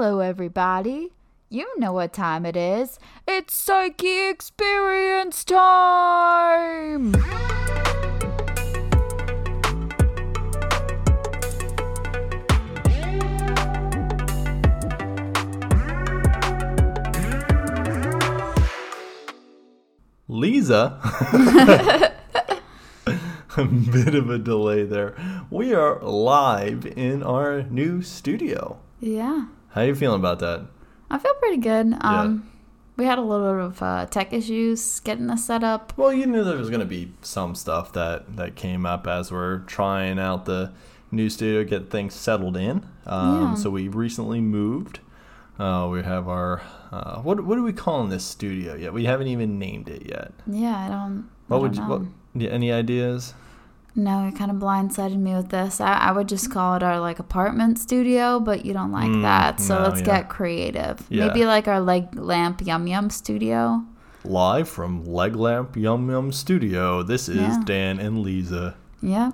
Hello, everybody. You know what time it is. It's Psyche Experience time! Liza. a bit of a delay there. We are live in our new studio. Yeah, How are you feeling about that? I feel pretty good. Um, We had a little bit of uh, tech issues getting this set up. Well, you knew there was going to be some stuff that that came up as we're trying out the new studio, get things settled in. Um, Yeah. So we recently moved. Uh, we have our uh, what what are we calling this studio yet? We haven't even named it yet. Yeah, I don't. I What don't would you? What, any ideas? No, you kind of blindsided me with this. I, I would just call it our like apartment studio, but you don't like Mm, that. So no, let's yeah. get creative. Yeah. Maybe like our leg lamp yum yum studio. Live from Leg Lamp Yum Yum Studio. This is Yeah. Dan and Liza. Yep.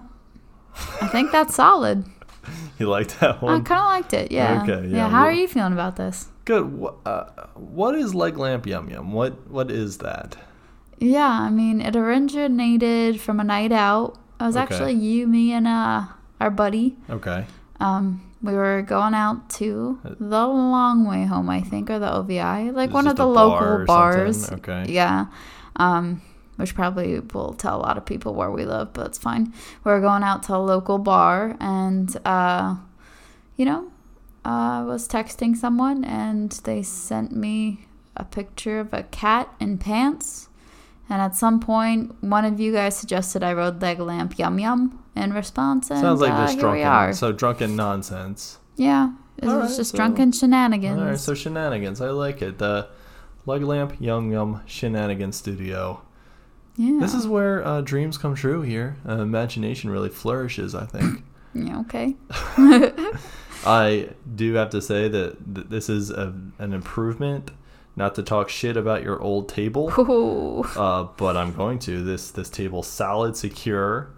I think that's solid. You liked that one? I kind of liked it. Yeah. Okay, yeah, How are you feeling about this? Good. Uh, what is Leg Lamp Yum Yum? What What is that? Yeah, I mean, it originated from a night out. It was Okay. actually you, me, and uh, our buddy. Okay. Um, we were going out to the long way home, I think, or the OVI, like It's one of the a bar local bars. something? Okay. Yeah. Um, which probably will tell a lot of people where we live, but it's fine. We were going out to a local bar, and uh, you know, I was texting someone, and they sent me a picture of a cat in pants. And at some point, one of you guys suggested I wrote leg lamp yum yum in response, and Sounds like uh, just drunken. So drunken nonsense. Yeah, it All was right, just so- drunken shenanigans. All right. So shenanigans. I like it. The Leg Lamp Yum Yum Shenanigans Studio. yeah. This is where uh, dreams come true. Here, uh, imagination really flourishes. I think. yeah, okay. I do have to say that th- this is a, an improvement. Not to talk shit about your old table. Uh, but I'm going to. This this table solid, secure.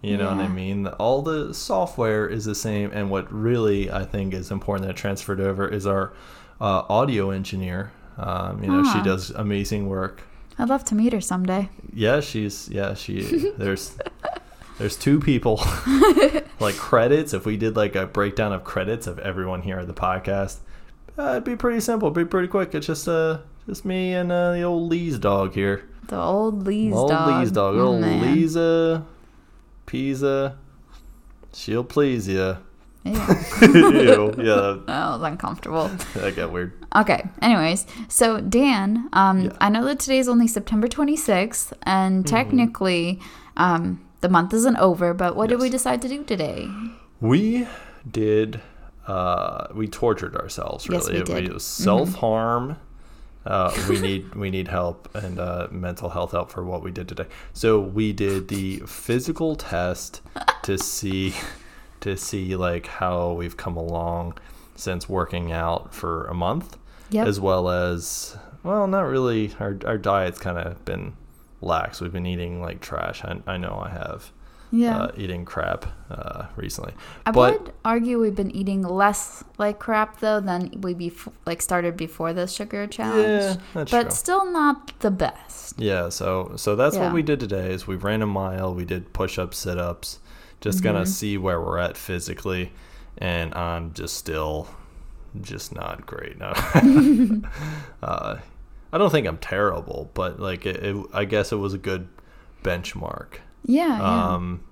You know what I mean? All the software is the same, and what really I think is important that transferred over is our uh, audio engineer. Um, you know, she Ah. does amazing work. I'd love to meet her someday. Yeah, she's yeah she. there's there's two people like credits. If we did like a breakdown of credits of everyone here at the podcast, uh, it'd be pretty simple, it'd be pretty quick. It's just uh just me and uh, the old Lee's dog here. The old Lee's Old dog. Old Lee's dog. Old man. Liza, Pisa. She'll please you. Ew. Ew, yeah, That was uncomfortable. that got weird. Okay. Anyways, so Dan, um, Yeah. I know that today is only September 26th, and Mm-hmm. technically, um, the month isn't over. But what did we decide to do today? We did. Uh, we tortured ourselves. really. Yes, we did. Mm-hmm. It was self harm. Uh, we need we need help and uh, mental health help for what we did today. So we did the physical test to see to see like how we've come along since working out for a month. Yep. as well as well not really our, our diet's kind of been lax we've been eating like trash i, I know i have yeah. uh, eating crap uh, recently I but would argue we've been eating less like crap though than we bef- like started before the sugar challenge. yeah that's but true still not the best. yeah so so that's Yeah. what we did today is we ran a mile we did push-ups sit-ups just Mm-hmm. gonna see where we're at physically and i'm just still just not great no uh, i don't think i'm terrible but like it, it, i guess it was a good benchmark Yeah. yeah. um,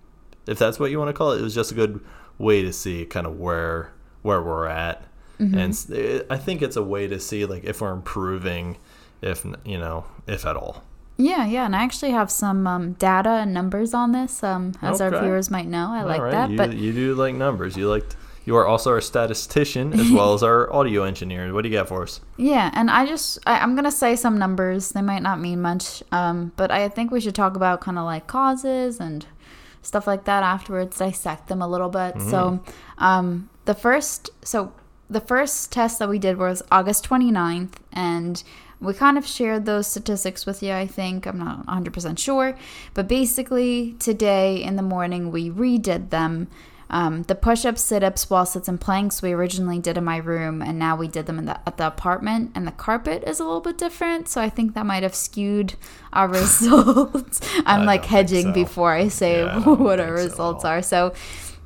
if that's what you want to call it. It was just a good way to see kind of where where we're at, Mm-hmm. and it, I think it's a way to see like if we're improving, if you know, if at all. Yeah, yeah, and I actually have some um, data and numbers on this, um, as our viewers might know. I like All right, that, you, but you do like numbers. You like you are also our statistician as well as our audio engineer. What do you got for us? yeah, and I just I, I'm gonna say some numbers. They might not mean much, um, but I think we should talk about kind of like causes and stuff like that afterwards. Dissect them a little bit. So, um, the first so the first test that we did was August 29th, and we kind of shared those statistics with you, I think. I'm not 100% sure. But basically, today in the morning, we redid them. Um, the push-ups, sit-ups, wall sits, and planks we originally did in my room, and now we did them in the, at the apartment. And the carpet is a little bit different, so I think that might have skewed our results. I'm I like hedging so. before I say Yeah, I what our think so results are. So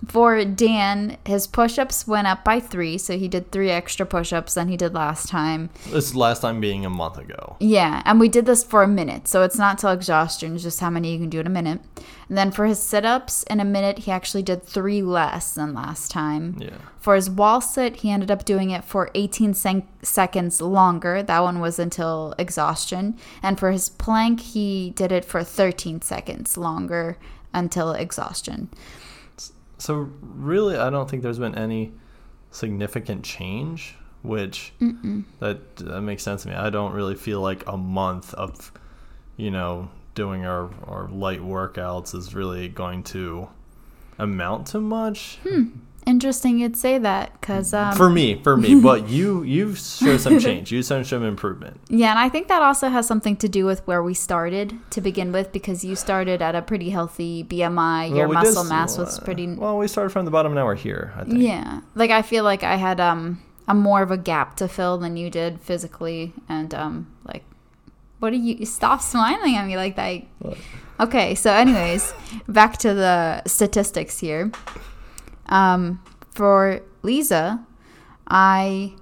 for Dan, his push-ups went up by three, so he did three extra push-ups than he did last time. This last time being a month ago. Yeah, and we did this for a minute, so it's not till exhaustion, it's just how many you can do in a minute. And then for his sit ups, in a minute, he actually did three less than last time. Yeah. For his wall sit, he ended up doing it for 18 sec- seconds longer. That one was until exhaustion. And for his plank, he did it for 13 seconds longer until exhaustion. So really, I don't think there's been any significant change, which that that makes sense to me. I don't really feel like a month of, you know, doing our our light workouts is really going to amount to much hmm. Interesting you'd say that because um, for me. For me, but you you've showed some change. You showed some improvement. Yeah, and I think that also has something to do with where we started to begin with because you started at a pretty healthy BMI. Your Well, we muscle s- mass was pretty. Well, we started from the bottom. Now we're here. I think. Yeah, like I feel like I had um a more of a gap to fill than you did physically, and um like, what do you stop smiling at me like that? What? Okay, so anyways, back to the statistics here. Um, for Liza, I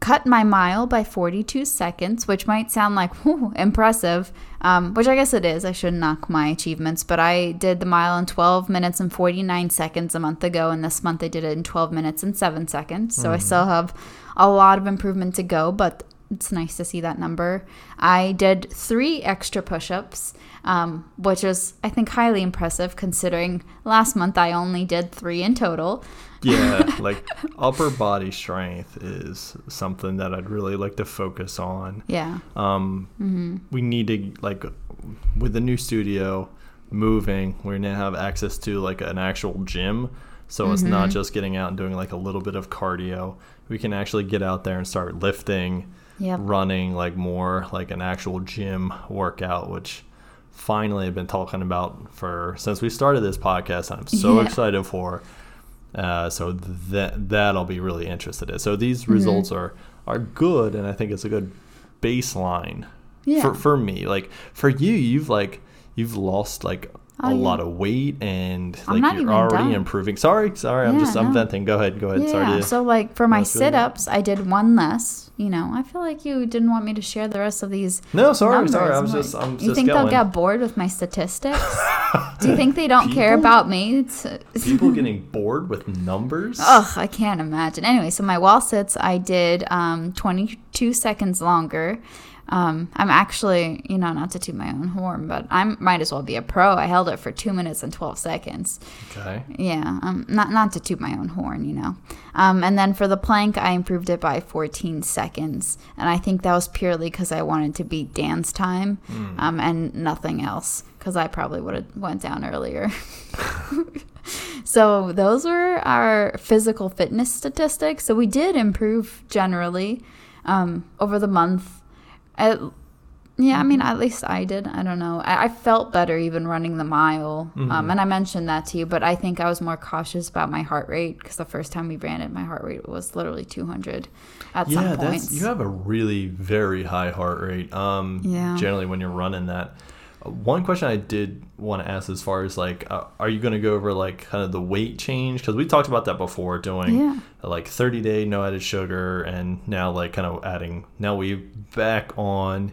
cut my mile by 42 seconds, which might sound like impressive, um, which I guess it is. I shouldn't knock my achievements, but I did the mile in 12 minutes and 49 seconds a month ago, and this month I did it in 12 minutes and 7 seconds. So I still have a lot of improvement to go, but it's nice to see that number. I did three extra push ups, um, which is, I think, highly impressive considering last month I only did three in total. yeah, like upper body strength is something that I'd really like to focus on. Yeah. Um, we need to like with the new studio moving, we're gonna have access to like an actual gym. So it's not just getting out and doing like a little bit of cardio. We can actually get out there and start lifting, Yep. running like more like an actual gym workout, which finally I've been talking about for since we started this podcast. I'm so Yeah. excited for. Uh, so that that I'll be really interested in. So these results are are good, and I think it's a good baseline Yeah. for for me. Like for you, you've like you've lost like Oh, a yeah. lot of weight, and I'm like you're already done. improving. Sorry, sorry, I'm Yeah, just I'm no. venting. Go ahead, go ahead. Sorry. Yeah. To, So like for my sit ups, I did one less. You know, I feel like you didn't want me to share the rest of these. no, sorry, numbers. sorry. I I'm was just like, I'm just you think going. they'll get bored with my statistics? Do you think they don't care about me? It's, People getting bored with numbers. Ugh, I can't imagine. Anyway, so my wall sits, I did um, 22 seconds longer. Um, I'm actually, you know, not to toot my own horn, but I might as well be a pro. I held it for two minutes and 12 seconds. Okay. Yeah, um, not not to toot my own horn, you know. Um, and then for the plank, I improved it by 14 seconds, and I think that was purely because I wanted to beat Dan's time, um, and nothing else. Because I probably would have went down earlier. so those were our physical fitness statistics. So we did improve generally um, over the month. Yeah, I mean, at least I did. I don't know. I, I felt better even running the mile. Um, and I mentioned that to you, but I think I was more cautious about my heart rate because the first time we ran it, my heart rate was literally 200 at Yeah, some that's points. you have a really very high heart rate. Um, Yeah. Generally, when you're running that. One question I did want to ask, as far as like, uh, are you going to go over like kind of the weight change? Because we talked about that before, doing Yeah. like 30 day no added sugar, and now like kind of adding. Now we back on,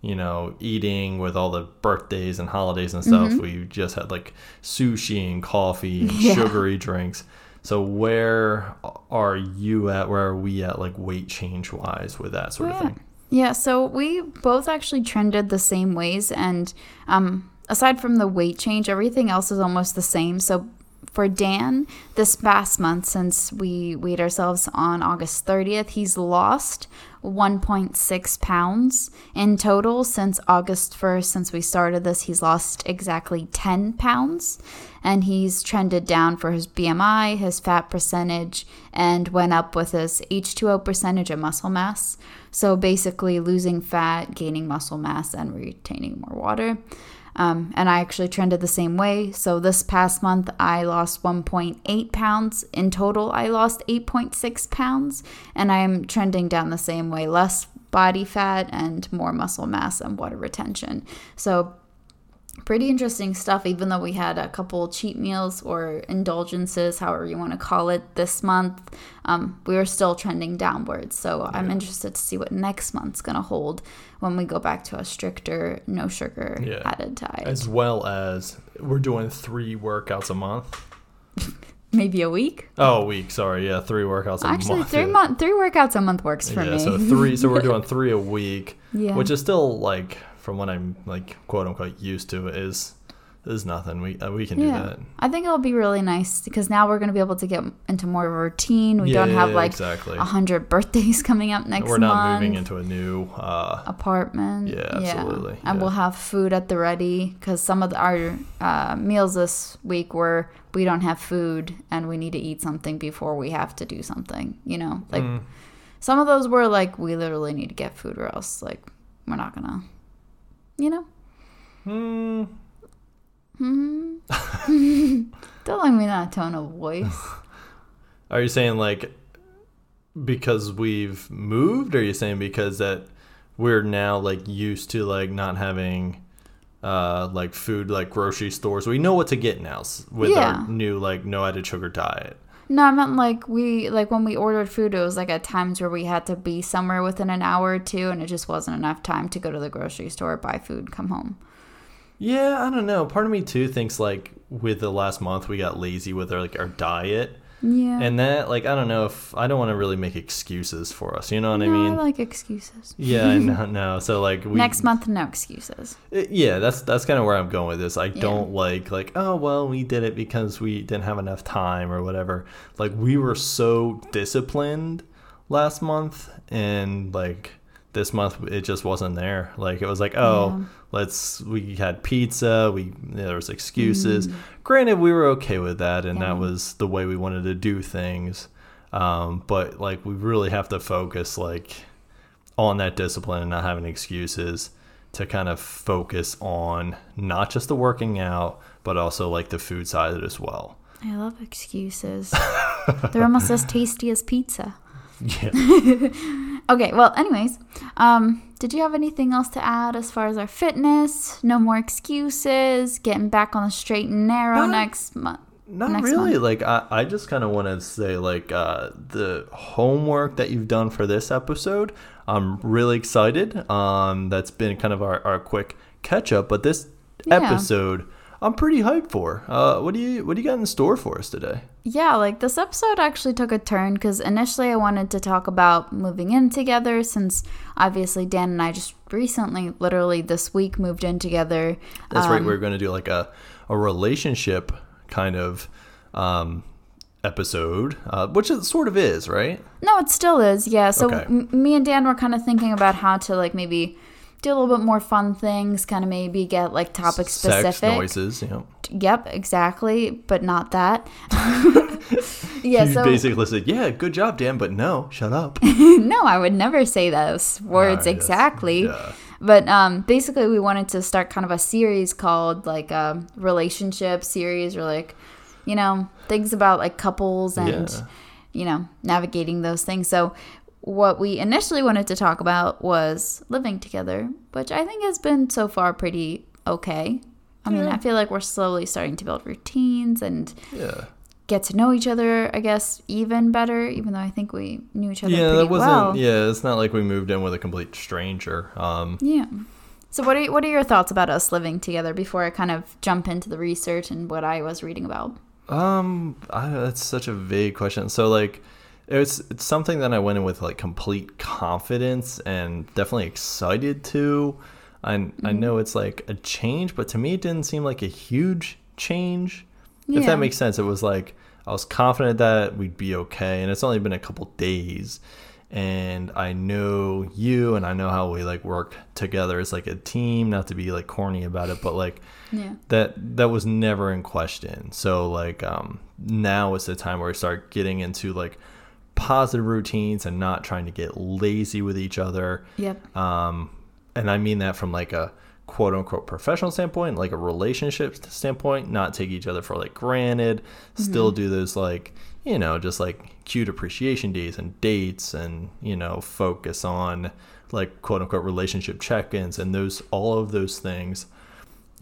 you know, eating with all the birthdays and holidays and stuff. We just had like sushi and coffee and Mm-hmm. Yeah. sugary drinks. So where are you at? Where are we at, like weight change wise, with that sort of thing? Yeah, so we both actually trended the same ways, and um, aside from the weight change, everything else is almost the same. So for Dan, this past month, since we weighed ourselves on August 30th, he's lost 1.6 pounds in total since August 1st. Since we started this, he's lost exactly 10 pounds, and he's trended down for his BMI, his fat percentage, and went up with his H2O percentage and muscle mass. So basically, losing fat, gaining muscle mass, and retaining more water. Um, and I actually trended the same way. So this past month, I lost 1.8 pounds. In total, I lost 8.6 pounds. And I am trending down the same way less body fat and more muscle mass and water retention. So pretty interesting stuff even though we had a couple cheat meals or indulgences however you want to call it this month um, we were still trending downwards so yeah. i'm interested to see what next month's going to hold when we go back to a stricter no sugar yeah. added diet as well as we're doing three workouts a month maybe a week oh a week sorry yeah three workouts a actually month three month three workouts a month works for yeah, me so three so we're doing three a week yeah. which is still like from what I'm like quote unquote used to is is nothing. We uh, we can yeah. do that. I think it'll be really nice because now we're going to be able to get into more of a routine. We yeah, don't have like exactly. hundred birthdays coming up next. We're not month. moving into a new uh, apartment. Yeah, absolutely. Yeah. And we'll have food at the ready because some of the, our uh, meals this week were we don't have food and we need to eat something before we have to do something. You know, like mm. some of those were like we literally need to get food or else like we're not gonna you know? Hmm. Hmm. Don't let me that tone of voice. Are you saying like because we've moved, or are you saying because that we're now like used to like not having uh like food like grocery stores? We know what to get now with yeah. our new like no added sugar diet. No, I meant like we like when we ordered food, it was like at times where we had to be somewhere within an hour or two, and it just wasn't enough time to go to the grocery store, buy food, come home. Yeah, I don't know. Part of me too thinks like with the last month we got lazy with our like our diet yeah. And that, like, I don't know if I don't want to really make excuses for us. You know what no, I mean? I like excuses. Yeah, know. No. So like, we, next month, no excuses. It, yeah, that's that's kind of where I'm going with this. I yeah. don't like like oh well, we did it because we didn't have enough time or whatever. Like we were so disciplined last month, and like this month it just wasn't there. Like it was like, oh, yeah. Let's we had pizza, we there was excuses. Mm. Granted, we were okay with that, and yeah. that was the way we wanted to do things. Um, but like we really have to focus like on that discipline and not having excuses to kind of focus on not just the working out, but also like the food side of it as well. I love excuses. They're almost as tasty as pizza. Yeah. okay, well, anyways, um, did you have anything else to add as far as our fitness? No more excuses, getting back on the straight and narrow not, next month. Not next really. Month. Like I, I just kind of want to say like uh, the homework that you've done for this episode. I'm really excited. Um, that's been kind of our, our quick catch up, but this yeah. episode I'm pretty hyped for. Uh, what do you what do you got in store for us today? Yeah, like this episode actually took a turn because initially I wanted to talk about moving in together since obviously Dan and I just recently, literally this week, moved in together. That's um, right. We are going to do like a a relationship kind of um, episode, uh, which it sort of is, right? No, it still is. Yeah. So okay. m- me and Dan were kind of thinking about how to like maybe do a little bit more fun things, kind of maybe get like topic specific. Sex noises, yeah. Yep, exactly, but not that. yeah, you so basically said, "Yeah, good job, Dan," but no, shut up. no, I would never say those words ah, exactly. Yeah. But um, basically, we wanted to start kind of a series called like a relationship series, or like, you know, things about like couples and. Yeah you know, navigating those things. So what we initially wanted to talk about was living together, which I think has been so far pretty okay. I mean, I feel like we're slowly starting to build routines and yeah. get to know each other, I guess, even better, even though I think we knew each other yeah, that wasn't, well. Yeah, it's not like we moved in with a complete stranger. Um, yeah. So what are what are your thoughts about us living together before I kind of jump into the research and what I was reading about? Um, I, that's such a vague question. So like it's it's something that I went in with like complete confidence and definitely excited to. I mm-hmm. I know it's like a change, but to me it didn't seem like a huge change. Yeah. If that makes sense, it was like I was confident that we'd be okay, and it's only been a couple days, and I know you, and I know how we like work together as like a team. Not to be like corny about it, but like yeah. that that was never in question. So like um now is the time where we start getting into like positive routines and not trying to get lazy with each other. Yep. Um, and I mean that from like a quote unquote professional standpoint, like a relationship standpoint, not take each other for like granted, still do those like, you know, just like cute appreciation days and dates and, you know, focus on like quote unquote relationship check ins and those, all of those things.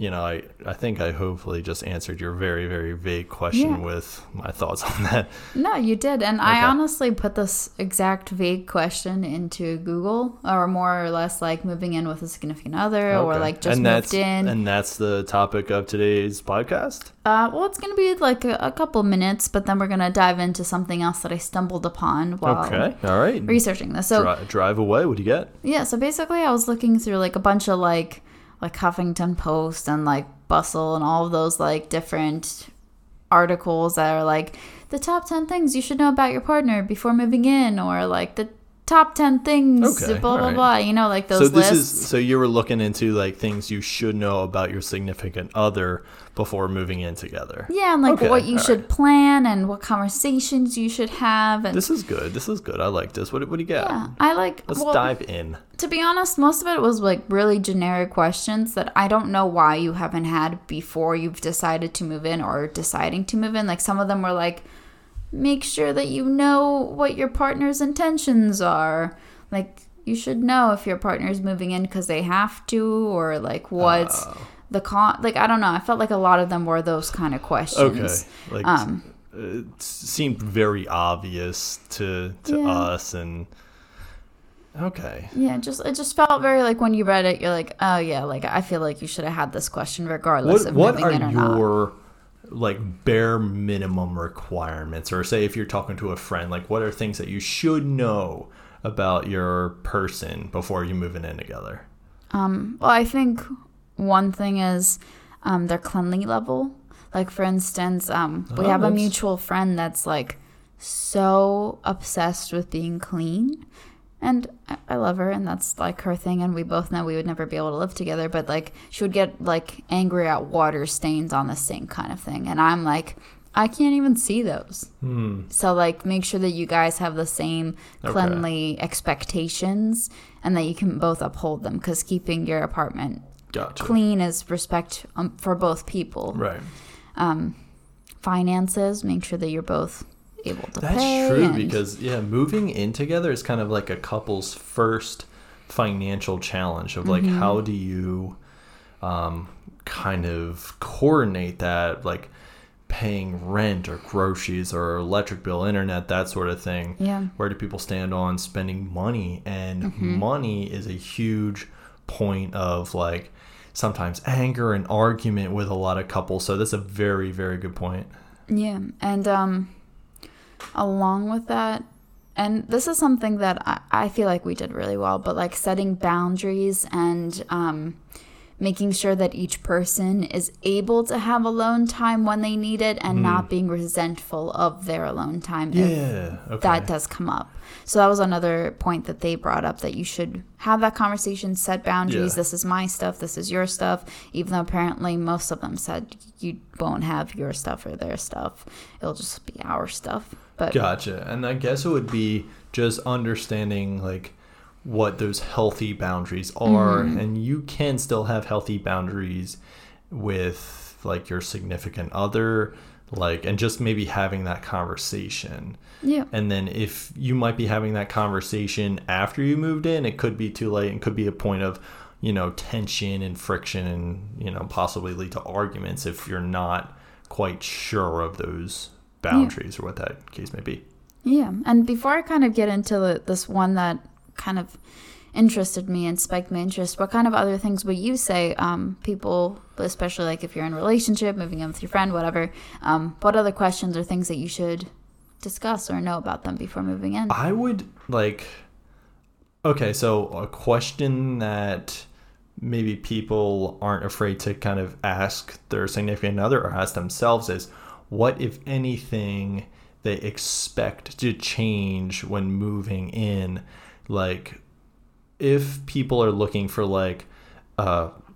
You know, I, I think I hopefully just answered your very, very vague question Yeah. with my thoughts on that. No, you did. And I honestly put this exact vague question into Google, or more or less like moving in with a significant other, or like just and moved that's, in. And that's the topic of today's podcast? Uh, well, it's going to be like a, a couple minutes, but then we're going to dive into something else that I stumbled upon while Okay. All right. researching this. So, Dri- drive away. What do you get? yeah, so basically, I was looking through like a bunch of like like Huffington Post and like Bustle and all of those like different articles that are like the top 10 things you should know about your partner before moving in or like the top 10 things Okay, blah blah alright. blah you know like those so this lists is so you were looking into like things you should know about your significant other before moving in together. yeah and like Okay, what you should plan and what conversations you should have and This is good. This is good. I like this. What, what do you got? yeah i like Let's well, dive in. to be honest, most of it was like really generic questions that I don't know why you haven't had before you've decided to move in or deciding to move in. Like some of them were like, make sure that you know what your partner's intentions are. Like you should know if your partner's moving in because they have to, or like what's Oh. the con. Like I don't know. I felt like a lot of them were those kind of questions. Okay. Like Um, it seemed very obvious to to Yeah. us and okay. Yeah, just it just felt very like when you read it, you're like, oh yeah, like I feel like you should have had this question regardless What of what moving are in or not. Like bare minimum requirements or say if you're talking to a friend like what are things that you should know about your person before you moving in together? Um, well, I think one thing is um, their cleanly level. Like, for instance, um, we Oh, have a mutual friend that's like so obsessed with being clean. And I- love her, and that's like her thing. And we both know we would never be able to live together. But like, she would get like angry at water stains on the sink, kind of thing. And I'm like, I can't even see those. Hmm. So like, make sure that you guys have the same Okay. cleanly expectations, and that you can both uphold them. Because keeping your apartment Gotcha. clean is respect um, for both people. Right. Um, finances, make sure that you're both able to That's true and- because yeah, moving in together is kind of like a couple's first financial challenge of like Mm-hmm. how do you um, kind of coordinate that like paying rent or groceries or electric bill, internet, that sort of thing. Yeah. Where do people stand on spending money? And Mm-hmm. money is a huge point of like sometimes anger and argument with a lot of couples. So that's a very, very good point. Yeah, and um, along with that, and this is something that I, I feel like we did really well, but like setting boundaries and um, making sure that each person is able to have alone time when they need it and not being resentful of their alone time if Yeah. Okay. that does come up. So that was another point that they brought up that you should have that conversation, set boundaries. Yeah. This is my stuff, this is your stuff. Even though apparently most of them said you won't have your stuff or their stuff, it'll just be our stuff. But Gotcha. And I guess it would be just understanding like what those healthy boundaries are Mm-hmm. and you can still have healthy boundaries with like your significant other like and just maybe having that conversation. yeah, And then if you might be having that conversation after you moved in, it could be too late and could be a point of, you know, tension and friction and, you know, possibly lead to arguments if you're not quite sure of those boundaries or what that case may be. yeah. And before I kind of get into the, this one that kind of interested me and spiked my interest, what kind of other things would you say um, people, especially like if you're in a relationship, moving in with your friend, whatever, um, what other questions or things that you should discuss or know about them before moving in? I would like okay, so a question that maybe people aren't afraid to kind of ask their significant other or ask themselves is what if anything they expect to change when moving in? Like if people are looking for like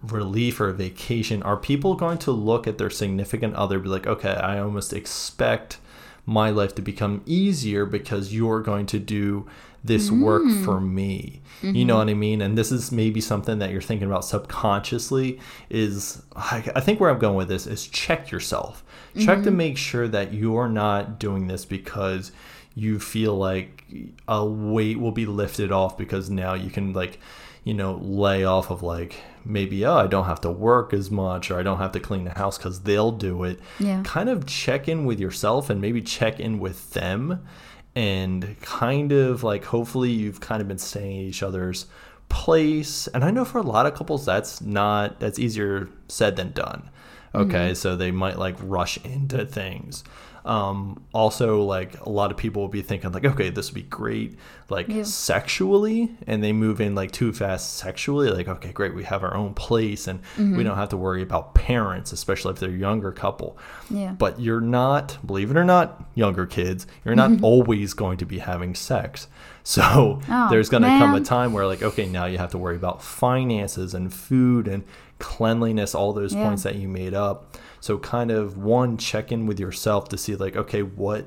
relief or vacation are people going to look at their significant other be like okay i almost expect my life to become easier because you're going to do this work mm. for me? You know mm-hmm. what I mean? And this is maybe something that you're thinking about subconsciously is I, think where I'm going with this is check yourself. Check to mm-hmm. make sure that you're not doing this because you feel like a weight will be lifted off because now you can like you know lay off of like maybe oh i don't have to work as much or i don't have to clean the house because they'll do it Yeah. kind of check in with yourself and maybe check in with them and kind of like hopefully you've kind of been staying at each other's place. And i know for a lot of couples that's not that's easier said than done. Okay mm-hmm. so they might like rush into things um also like a lot of people will be thinking like okay this would be great like Yeah. sexually and they move in like too fast sexually like okay great we have our own place and we don't have to worry about parents especially if they're a younger couple Yeah. but you're not believe it or not younger kids you're not always going to be having sex so Oh, there's going to come a time where like okay now you have to worry about finances and food and cleanliness all those Yeah. points that you made up so kind of one check in with yourself to see like okay what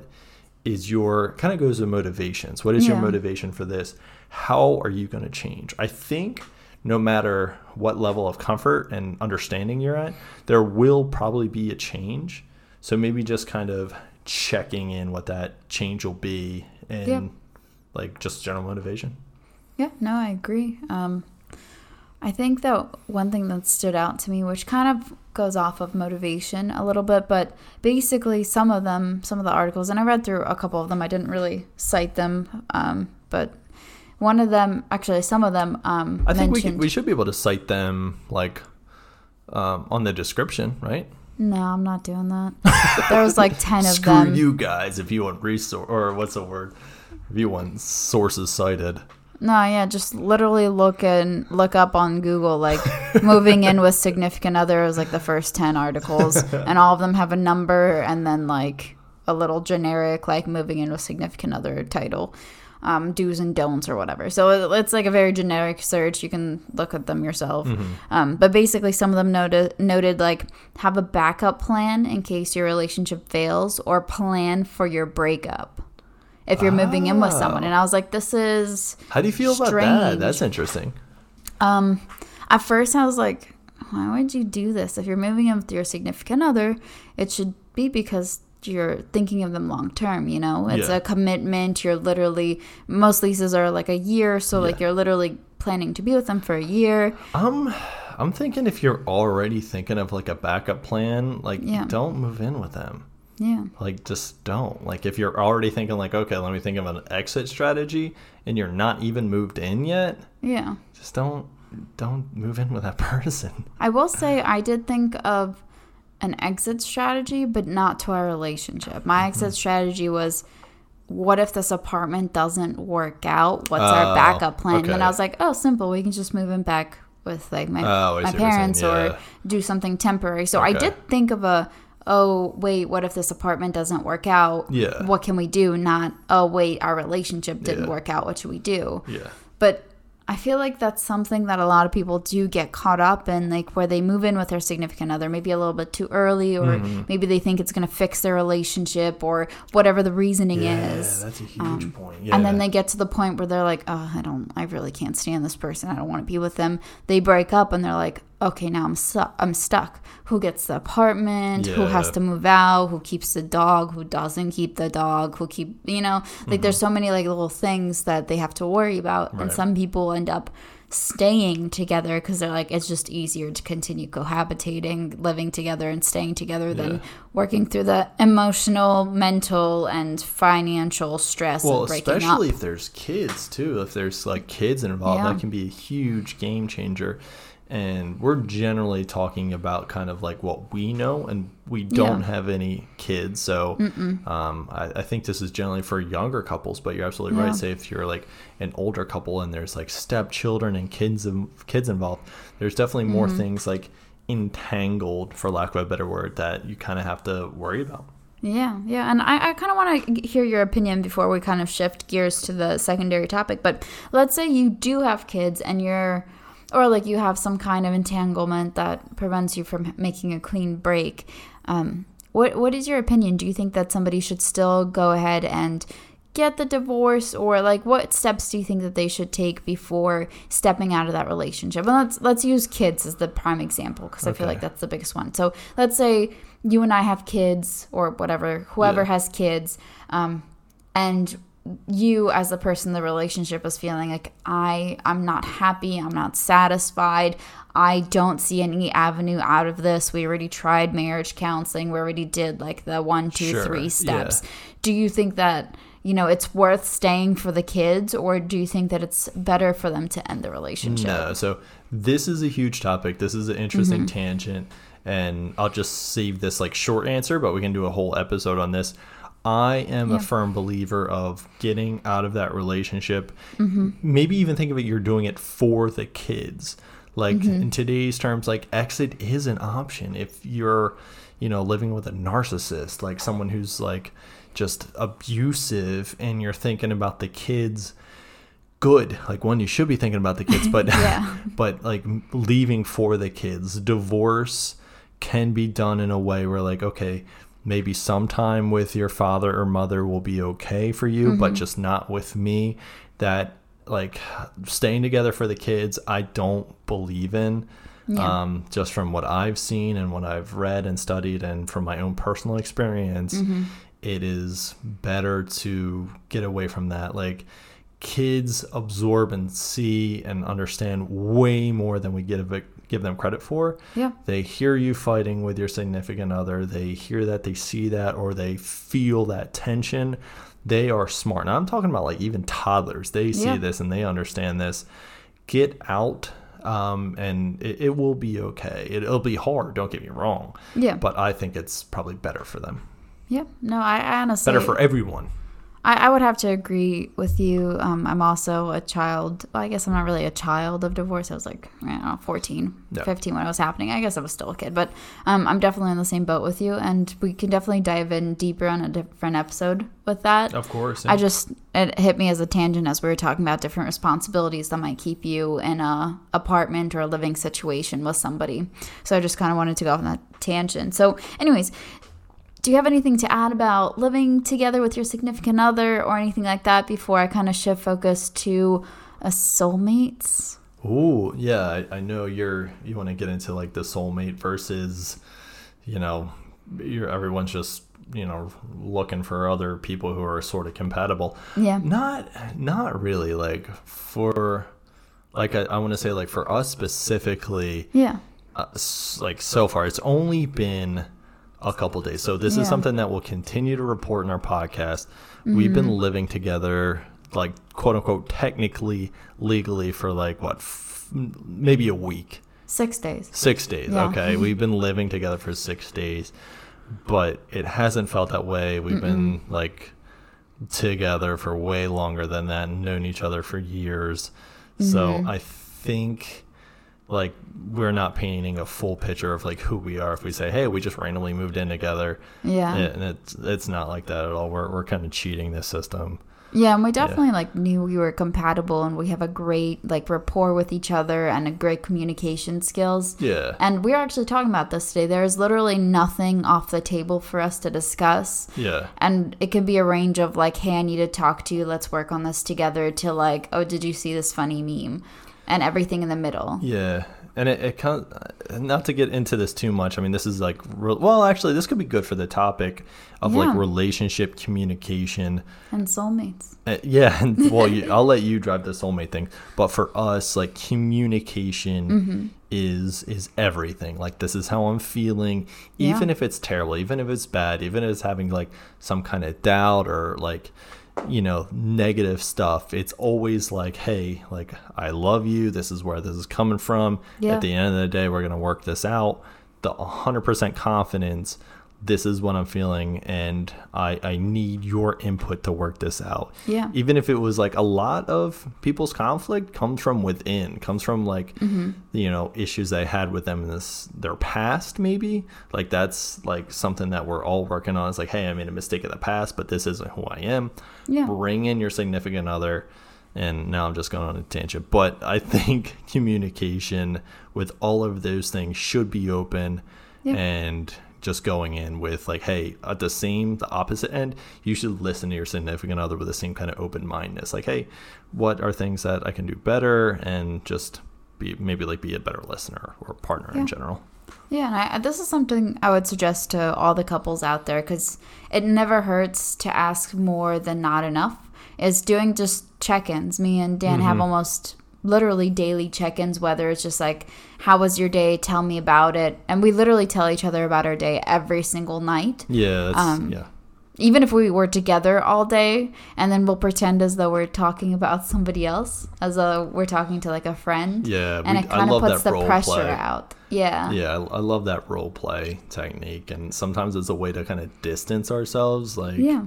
is your kind of goes to motivations. What is your motivation for this? How are you going to change? I think no matter what level of comfort and understanding you're at there will probably be a change. So maybe just kind of checking in what that change will be and Yeah. like just general motivation. Yeah, no, I agree. Um, I think that one thing that stood out to me, which kind of goes off of motivation a little bit, but basically some of them, some of the articles, and I read through a couple of them. I didn't really cite them, um, but one of them, actually, some of them um, i think we, could, we should be able to cite them like um, on the description right no, I'm not doing that. there was like ten of screw them. Screw you guys if you want resource or what's the word if you want sources cited No, yeah, just literally look and look up on Google like moving in with significant other is like the first 10 articles and all of them have a number and then like a little generic like moving in with significant other title. Um, do's and don'ts or whatever. So it's like a very generic search. You can look at them yourself. Um, but basically, some of them noted noted like have a backup plan in case your relationship fails or plan for your breakup if you're moving in with someone. And I was like, this is how do you feel about that Strange. that's interesting um, at first I was like, why would you do this? If you're moving in with your significant other, it should be because you're thinking of them long term, you know? It's Yeah. a commitment. You're literally, most leases are like a year. So, like, you're literally planning to be with them for a year. Um, I'm thinking if you're already thinking of like a backup plan, like Yeah. don't move in with them. Yeah. Like just don't. Like if you're already thinking like, okay, let me think of an exit strategy, and you're not even moved in yet, Yeah. just don't don't move in with that person. I will say I did think of an exit strategy, but not to our relationship. My mm-hmm. exit strategy was what if this apartment doesn't work out? What's Oh, our backup plan? And then. I was like, oh, simple. We can just move in back with like my, Oh, my what you're saying, parents yeah. or do something temporary. So I did think of a, oh, wait, what if this apartment doesn't work out? Yeah. What can we do? Not, oh, wait, our relationship didn't Yeah. work out. What should we do? Yeah. But I feel like that's something that a lot of people do get caught up in, like where they move in with their significant other maybe a little bit too early, or Mm-hmm. maybe they think it's going to fix their relationship, or whatever the reasoning Yeah, is. that's a huge point. Yeah. And then they get to the point where they're like, oh, I don't, I really can't stand this person. I don't want to be with them. They break up and they're like, okay, now I'm stuck. I'm stuck. Who gets the apartment? Who has to move out? Who keeps the dog? Who doesn't keep the dog? Who keep, you know, like there's so many like little things that they have to worry about. And Mm-hmm. Some people end up staying together because they're like, it's just easier to continue cohabitating, living together and staying together than Yeah. working through the emotional, mental, and financial stress well, of breaking up. especially if there's kids too. If there's like kids involved, Yeah. that can be a huge game changer. And we're generally talking about kind of like what we know, and we don't Yeah. have any kids. So um, I, I think this is generally for younger couples. But you're absolutely Yeah. right. Say if you're like an older couple and there's like stepchildren and kids kids involved, there's definitely more Mm-hmm. things like entangled, for lack of a better word, that you kind of have to worry about. Yeah, yeah. And I, I kind of want to hear your opinion before we kind of shift gears to the secondary topic. But let's say you do have kids and you're, or like you have some kind of entanglement that prevents you from making a clean break. Um, what What is your opinion? Do you think that somebody should still go ahead and get the divorce or like what steps do you think that they should take before stepping out of that relationship? And let's let's use kids as the prime example because I feel like that's the biggest one. So let's say you and I have kids or whatever, whoever Yeah. has kids, um, and you as the person in the relationship is feeling like I I'm not happy, I'm not satisfied. I don't see any avenue out of this. We already tried marriage counseling. We already did like the one, two, Sure, three yeah. steps. Do you think that, you know, it's worth staying for the kids or do you think that it's better for them to end the relationship? No, so this is a huge topic. This is an interesting Mm-hmm. tangent, and I'll just save this like short answer, but we can do a whole episode on this. I am Yeah. a firm believer of getting out of that relationship. Mm-hmm. Maybe even think of it, you're doing it for the kids. Like Mm-hmm. in today's terms, like exit is an option if you're, you know, living with a narcissist, like someone who's like just abusive, and you're thinking about the kids good like one you should be thinking about the kids but Yeah. but like leaving for the kids divorce can be done in a way where like okay maybe sometime with your father or mother will be okay for you but just not with me. That like staying together for the kids i don't believe in Yeah. um, just from what i've seen and what i've read and studied and from my own personal experience it is better to get away from that. Like kids absorb and see and understand way more than we give it, give them credit for. Yeah. They hear you fighting with your significant other. They hear that, they see that, or they feel that tension. They are smart. Now I'm talking about like even toddlers. They see Yeah. this and they understand this. Get out, um, and it, it will be okay. It, it'll be hard. Don't get me wrong. Yeah. But I think it's probably better for them. Yeah. No, I, I honestly Better for everyone. I, I would have to agree with you. Um, I'm also a child. Well, I guess I'm not really a child of divorce. I was like, I don't know, 14, Yeah. 15 when it was happening. I guess I was still a kid, but um, I'm definitely in the same boat with you. And we can definitely dive in deeper on a different episode with that. Of course. I just, it hit me as a tangent as we were talking about different responsibilities that might keep you in a apartment or a living situation with somebody. So I just kind of wanted to go on that tangent. So, anyways, do you have anything to add about living together with your significant other or anything like that before I kind of shift focus to a soulmates? Ooh, yeah, I, I know you're you want to get into like the soulmate versus, you know, you're everyone's just you know looking for other people who are sort of compatible. Yeah. Not not really like for like I, I want to say like for us specifically, Yeah. uh, like so far it's only been a couple days. So this Yeah. is something that we'll continue to report in our podcast. We've been Mm-hmm. living together like quote unquote technically legally for like what f- maybe a week. Six days. 6 days. Yeah. Okay. We've been living together for 6 days. But it hasn't felt that way. We've been like together for way longer than that and known each other for years. So Mm-hmm. I think like we're not painting a full picture of like who we are if we say, "Hey, we just randomly moved in together." Yeah. And it's it's not like that at all. We're we're kind of cheating the system. Yeah, and we definitely like knew we were compatible and we have a great like rapport with each other and a great communication skills. Yeah. And we were actually talking about this today. There is literally nothing off the table for us to discuss. Yeah. And it can be a range of like, hey, I need to talk to you. Let's work on this together to like, oh, did you see this funny meme? And everything in the middle. Yeah, and it, it kind not to get into this too much. I mean, this is like well, actually, this could be good for the topic of like relationship communication. And soulmates. Uh, yeah, and well, you, I'll let you drive the soulmate thing, but for us, like communication Mm-hmm. is is everything. Like this is how I'm feeling, Yeah. even if it's terrible, even if it's bad, even if it's having like some kind of doubt or like you know negative stuff. It's always like, hey, like I love you. This is where this is coming from. Yeah. At the end of the day, we're gonna work this out. The 100% confidence this is what I'm feeling and I, I need your input to work this out. Yeah. Even if it was like a lot of people's conflict comes from within, comes from like Mm-hmm. you know, issues they had with them in this their past maybe. Like that's like something that we're all working on. It's like, hey, I made a mistake in the past, but this isn't who I am. Yeah. Bring in your significant other and now I'm just going on a tangent. But I think communication with all of those things should be open Yeah. and just going in with like, hey, at the same, the opposite end, you should listen to your significant other with the same kind of open mindedness. Like, hey, what are things that I can do better, and just be maybe like be a better listener or partner Yeah. in general. Yeah, and I, this is something I would suggest to all the couples out there because it never hurts to ask more than not enough. Is doing just check ins. Me and Dan have mm-hmm. almost literally daily check ins, whether it's just like, How was your day? Tell me about it. And we literally tell each other about our day every single night. Yeah, Um, yeah, Even if we were together all day, and then we'll pretend as though we're talking about somebody else, as though we're talking to like a friend. yeah. And we- it kind of puts the pressure play. out. Yeah. Yeah, I, I love that role play technique, and sometimes it's a way to kind of distance ourselves. Like, Yeah.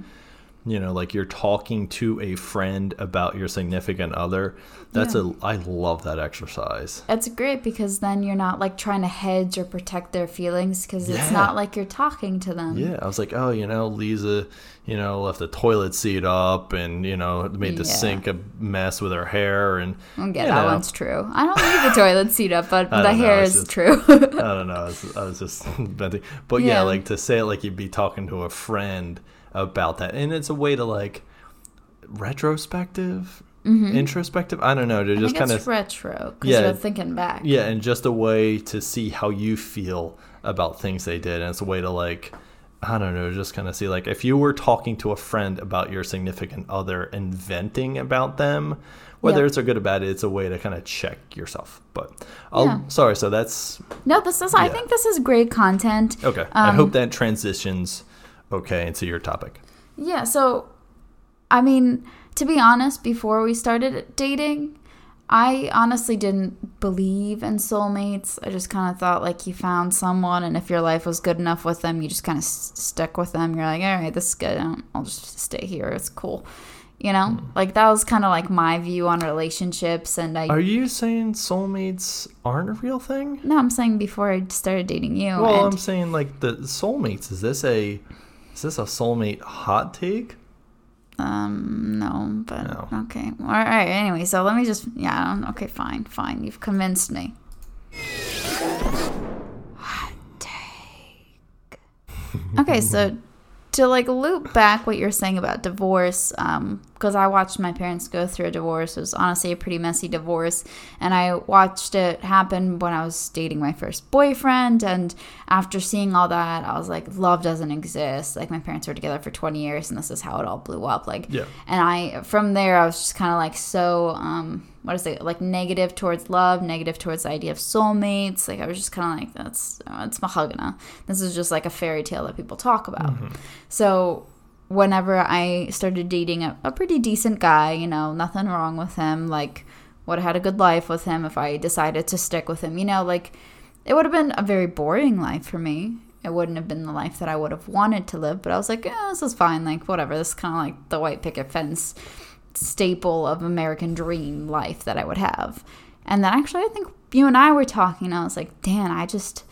You know, like you're talking to a friend about your significant other. That's Yeah. a I love that exercise. It's great because then you're not like trying to hedge or protect their feelings because it's Yeah. not like you're talking to them. Yeah, I was like, oh, you know, Liza, you know, left the toilet seat up, and you know, made the Yeah. sink a mess with her hair, and mm, Okay, you that know. one's true. I don't leave the toilet seat up, but the know, hair it's is just- true. I don't know. I was, I was just venting. But yeah. Yeah. like to say it like you'd be talking to a friend about that. And it's a way to like retrospective, introspective. I don't know. To Mm-hmm. I just kind of, retro because Yeah. you're thinking back. yeah, and just a way to see how you feel about things they did. And it's a way to like, I don't know, just kind of see like if you were talking to a friend about your significant other and venting about them, whether Yeah. it's a good or bad, it's a way to kind of check yourself. But I'll, Yeah. sorry. So that's No, this is. I think this is great content. Okay. I Um, hope that transitions okay into your topic. Yeah, so I mean, to be honest, before we started dating, I honestly didn't believe in soulmates. I just kind of thought like you found someone, and if your life was good enough with them, you just kind of s- stuck with them. You're like, all right, this is good. I'll- just stay here. It's cool. You know, hmm. like that was kind of like my view on relationships. And I, Are you saying soulmates aren't a real thing? no, I'm saying before I started dating you. Well, and I'm saying like the soulmates. Is this a is this a soulmate hot take? Um, no, but No. okay. All right. Anyway, so let me just, yeah, okay, fine, fine. You've convinced me. Hot take. Okay, so to like loop back what you're saying about divorce, um, because I watched my parents go through a divorce. It was honestly a pretty messy divorce, and I watched it happen when I was dating my first boyfriend. And after seeing all that, I was like, love doesn't exist. Like my parents were together for 20 years, and this is how it all blew up. Like, Yeah. and I from there I was just kind of like so um what is it like negative towards love, negative towards the idea of soulmates. Like I was just kind of like that's uh, it's mahagana. This is just like a fairy tale that people talk about. So whenever I started dating a, a pretty decent guy, you know, nothing wrong with him, like would have had a good life with him if I decided to stick with him, you know, like it would have been a very boring life for me. It wouldn't have been the life that I would have wanted to live, but I was like, yeah, this is fine. Like, whatever. This is kind of like the white picket fence staple of American dream life that I would have. And then actually, I think you and I were talking, and I was like, Dan, I just,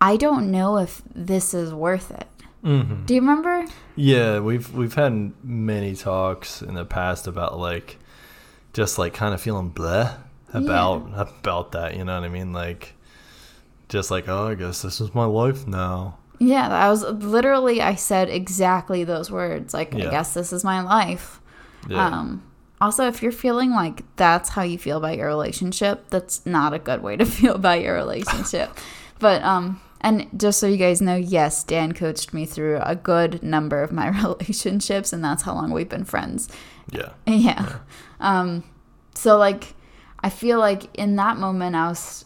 I don't know if this is worth it. Mm-hmm. Do you remember? Yeah, we've we've had many talks in the past about like just like kind of feeling bleh about about that. You know what I mean? Like just like oh, I guess this is my life now. Yeah, I was literally, I said exactly those words. Like, Yeah. I guess this is my life. Yeah. Um, also, if you're feeling like that's how you feel about your relationship, that's not a good way to feel about your relationship. but um, and just so you guys know, yes, Dan coached me through a good number of my relationships, and that's how long we've been friends. yeah. Yeah. Um, so like, I feel like in that moment, I was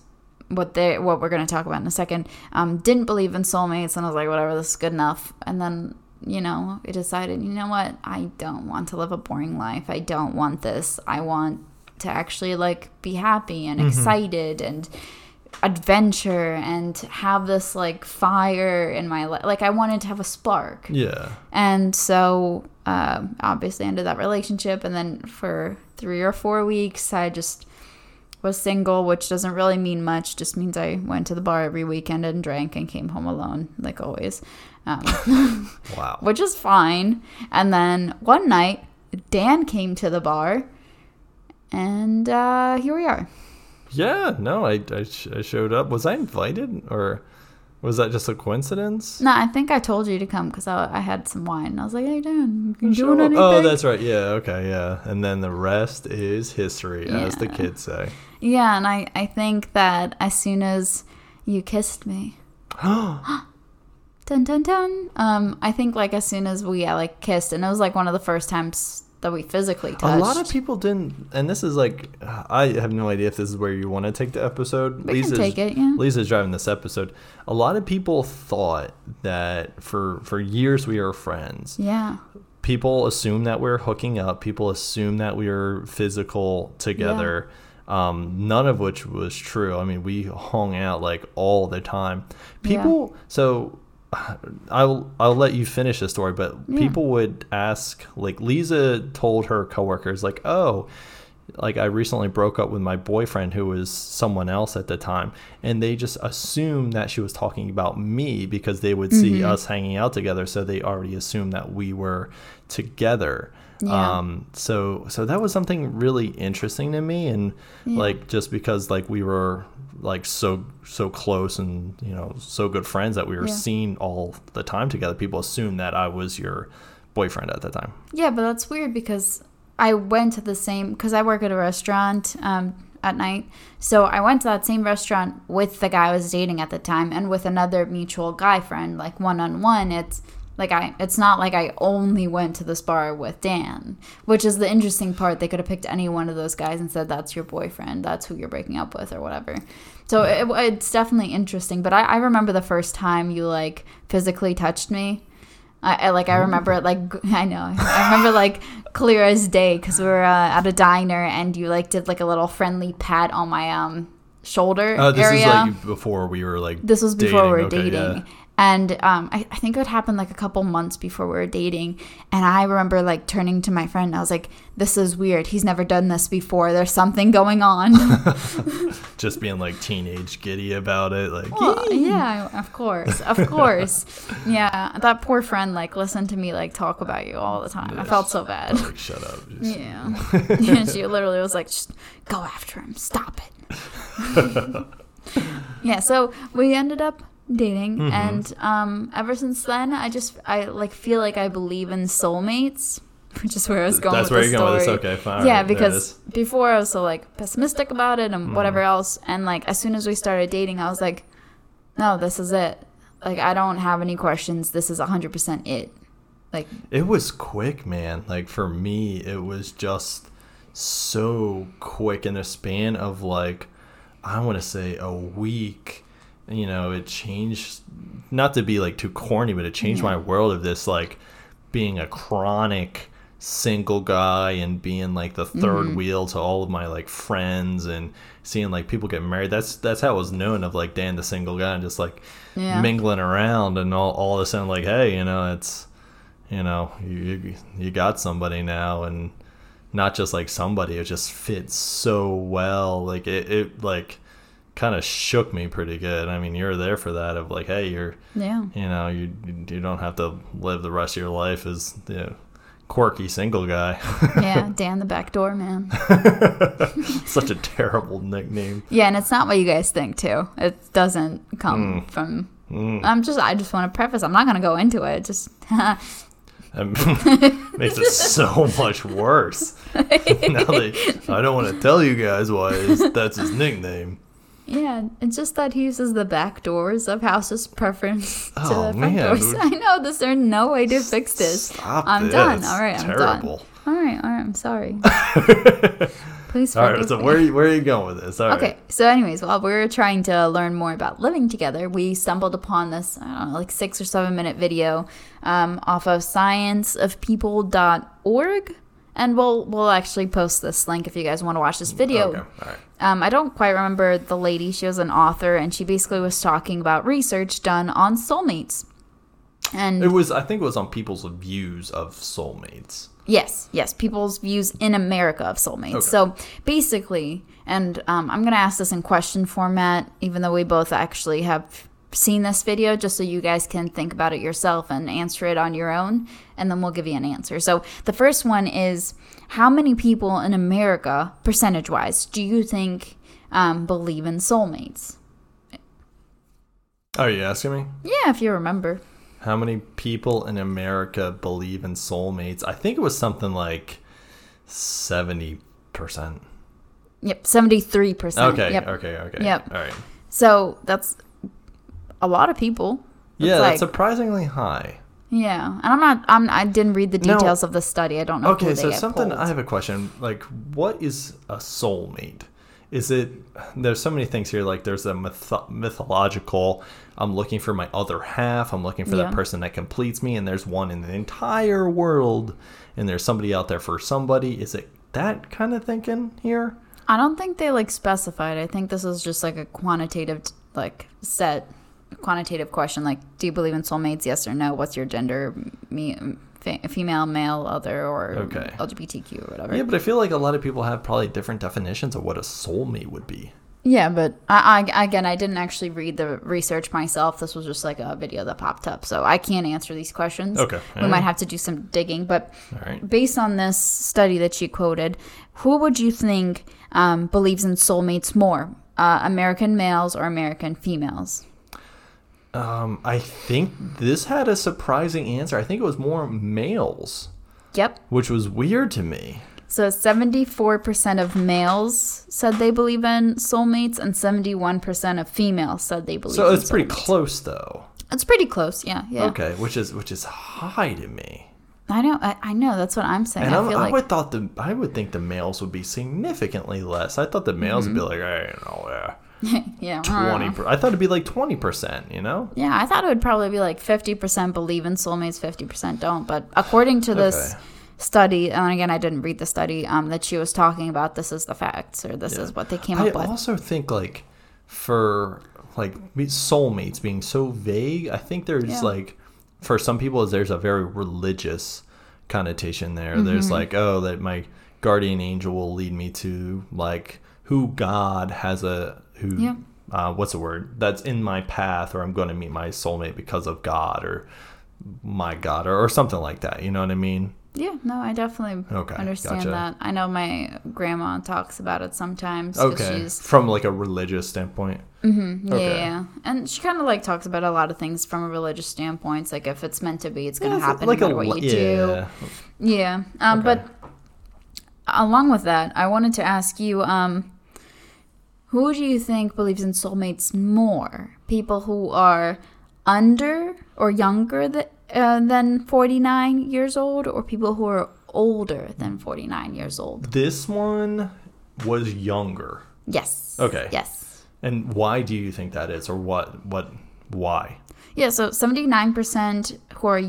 what they what we're gonna talk about in a second. Um, didn't believe in soulmates, and I was like, whatever, this is good enough. And then you know, I decided, you know what, I don't want to live a boring life. I don't want this. I want to actually like be happy and excited and adventure and have this like fire in my life. Like I wanted to have a spark. Yeah. And so, um, obviously, ended that relationship. And then for three or four weeks, I just was single, which doesn't really mean much. Just means I went to the bar every weekend and drank and came home alone, like always, um, Wow. which is fine. And then one night, Dan came to the bar, and uh, here we are. Yeah. No, I I, sh- I showed up. Was I invited or Was that just a coincidence? No, I think I told you to come because I, I had some wine. And I was like, "Hey, Dan, you doing anything?" Oh, that's right. Yeah. Okay. Yeah. And then the rest is history, as the kids say. yeah, and I I think that as soon as you kissed me, dun dun dun. Um, I think like as soon as we uh, like kissed, and it was like one of the first times that we physically touched. A lot of people didn't, and this is like, I have no idea if this is where you want to take the episode. We can take it, yeah. Liza's driving this episode. A lot of people thought that for for years we were friends. Yeah. People assume that we're hooking up. People assume that we are physical together. Um, none of which was true. I mean, we hung out like all the time. Yeah. People, so I'll I'll let you finish the story, but Yeah. people would ask like Liza told her coworkers like, "Oh, like I recently broke up with my boyfriend who was someone else at the time." And they just assumed that she was talking about me because they would see Mm-hmm. us hanging out together, so they already assumed that we were together. Yeah. Um so so that was something really interesting to me and Yeah. like just because like we were like so so close and you know so good friends that we were Yeah. seen all the time together people assumed that i was your boyfriend at the time Yeah, but that's weird because I went to the same because I work at a restaurant um, at night. So I went to that same restaurant with the guy I was dating at the time and with another mutual guy friend, like one on one. It's like I it's not like I only went to this bar with Dan, which is the interesting part. They could have picked any one of those guys and said that's your boyfriend, that's who you're breaking up with or whatever. So it, it's definitely interesting. But I, I remember the first time you like physically touched me. I, I like I remember it like I know I remember like clear as day because we were uh, at a diner and you like did like a little friendly pat on my um shoulder oh this area. is like before we were like this was before we were dating, okay, dating. yeah. And um, I, I think it happened like a couple months before we were dating. And I remember like turning to my friend. I was like, "This is weird. He's never done this before. There's something going on." just being like teenage giddy about it like Well, yeah, of course, of course. Yeah, that poor friend like listened to me like talk about you all the time. I felt so bad. like shut up just- Yeah. yeah, she literally was like, go after him. Stop it. yeah, so we ended up dating Mm-hmm. and um ever since then I just I like feel like I believe in soulmates, which is where I was going that's with where the you're going with story. this okay fine yeah, it because before I was so like pessimistic about it and Mm-hmm. whatever else and like as soon as we started dating I was like no, this is it. Like I don't have any questions. This is 100% it. Like It was quick, man. Like for me, it was just so quick in a span of like I want to say a week. You know, it changed not to be like too corny, but it changed my world of this like being a chronic single guy and being like the 3rd mm-hmm. wheel to all of my like friends and seeing like people get married. That's that's how it was known of like Dan the single guy and just like Yeah. mingling around and all all of a sudden like, hey, you know, it's you know, you, you got somebody now and not just like somebody, it just fits so well. Like it, it like kind of shook me pretty good. I mean, you're there for that of like, hey, you're yeah. you know, you you don't have to live the rest of your life as the you know, quirky single guy. Yeah, Dan the back door man. Such a terrible nickname. Yeah, and it's not what you guys think too. It doesn't come Mm. from. I'm just. I just want to preface. I'm not going to go into it. Just. That makes it so much worse. now that I don't want to tell you guys why that's his nickname. yeah, it's just that he uses the back doors of houses preference to Oh, the front man, doors. dude. I know this. There's no way to fix this. Stop I'm this. done. All right, I'm terrible. done. All right, all right. I'm sorry. All right, so where where are you going with this? All right. Okay, so anyways, while we were trying to learn more about living together, we stumbled upon this, I don't know, like six or seven minute video um, off of scienceofpeople.org. And we'll we'll actually post this link if you guys want to watch this video. Okay. All right. Um, I don't quite remember the lady. She was an author, and she basically was talking about research done on soulmates. And It was I think it was on people's views of soulmates. Yes, yes, people's views in America of soulmates. Okay. So basically, and um, I'm going to ask this in question format, even though we both actually have seen this video, just so you guys can think about it yourself and answer it on your own, and then we'll give you an answer. So the first one is How many people in America, percentage wise, do you think um, believe in soulmates? Are you asking me? Yeah, if you remember. How many people in America believe in soulmates? I think it was something like 70%. Yep, 73%. Okay, Yep. okay, okay. Yep. All right. So that's a lot of people. Yeah, It's that's like- surprisingly high. Yeah, and I'm not. I'm. I didn't read the details of the study. I don't know. Okay, so something polled. I have a question. Like, what is a soulmate? Is it? There's so many things here. Like, there's a myth- mythological. I'm looking for my other half. I'm looking for Yeah. that person that completes me. And there's one in the entire world. And there's somebody out there for somebody. Is it that kind of thinking here? I don't think they like specified. I think this is just like a quantitative, like set quantitative question. Like, do you believe in soulmates? Yes or no? What's your gender? Me, female, male, other, or Okay. LGBTQ or whatever. Yeah, but I feel like a lot of people have probably different definitions of what a soulmate would be. Yeah, but I, I again, I didn't actually read the research myself. This was just like a video that popped up, so I can't answer these questions. Okay. we might have to do some digging. But right. based on this study that she quoted, who would you think um, believes in soulmates more, uh, American males or American females? Um, I think this had a surprising answer. I think it was more males, Yep. which was weird to me. So 74% of males said they believe in soulmates, and 71% of females said they believe. So it's pretty close though. It's pretty close. Yeah. Yeah. Okay, which is which is high to me. I know. I, I know. That's what I'm saying. And I I like would thought the I would think the males would be significantly less. I thought the males would be Mm-hmm. like, hey, you know, yeah, yeah. I twenty. know. Per- I thought it'd be like twenty percent. You know? Yeah, I thought it would probably be like 50% believe in soulmates, 50% don't. But according to this Okay. study, and again, I didn't read the study um, that she was talking about, this is the facts, or this Yeah. is what they came I up with. I also think like for like soulmates being so vague, I think there's Yeah. like for some people there's a very religious connotation there. There's Mm-hmm. like oh that my guardian angel will lead me to like who God has a who Yeah. uh, what's the word that's in my path or I'm going to meet my soulmate because of God or my God or, or something like that. You know what I mean? Yeah, no, I definitely Okay, understand gotcha. that. I know my grandma talks about it sometimes. Okay, She's, from like a religious standpoint. yeah, okay. yeah. And she kind of like talks about a lot of things from a religious standpoint. It's like if it's meant to be, it's going to Yeah, happen like no a what you do. yeah. Yeah. Um, Okay. But along with that, I wanted to ask you um, who do you think believes in soulmates more? People who are under or younger th- uh, than 49 years old, or people who are older than 49 years old? This one was younger. Yes. Okay. Yes. And why do you think that is, or what? What? Why? Yeah, so 79% who are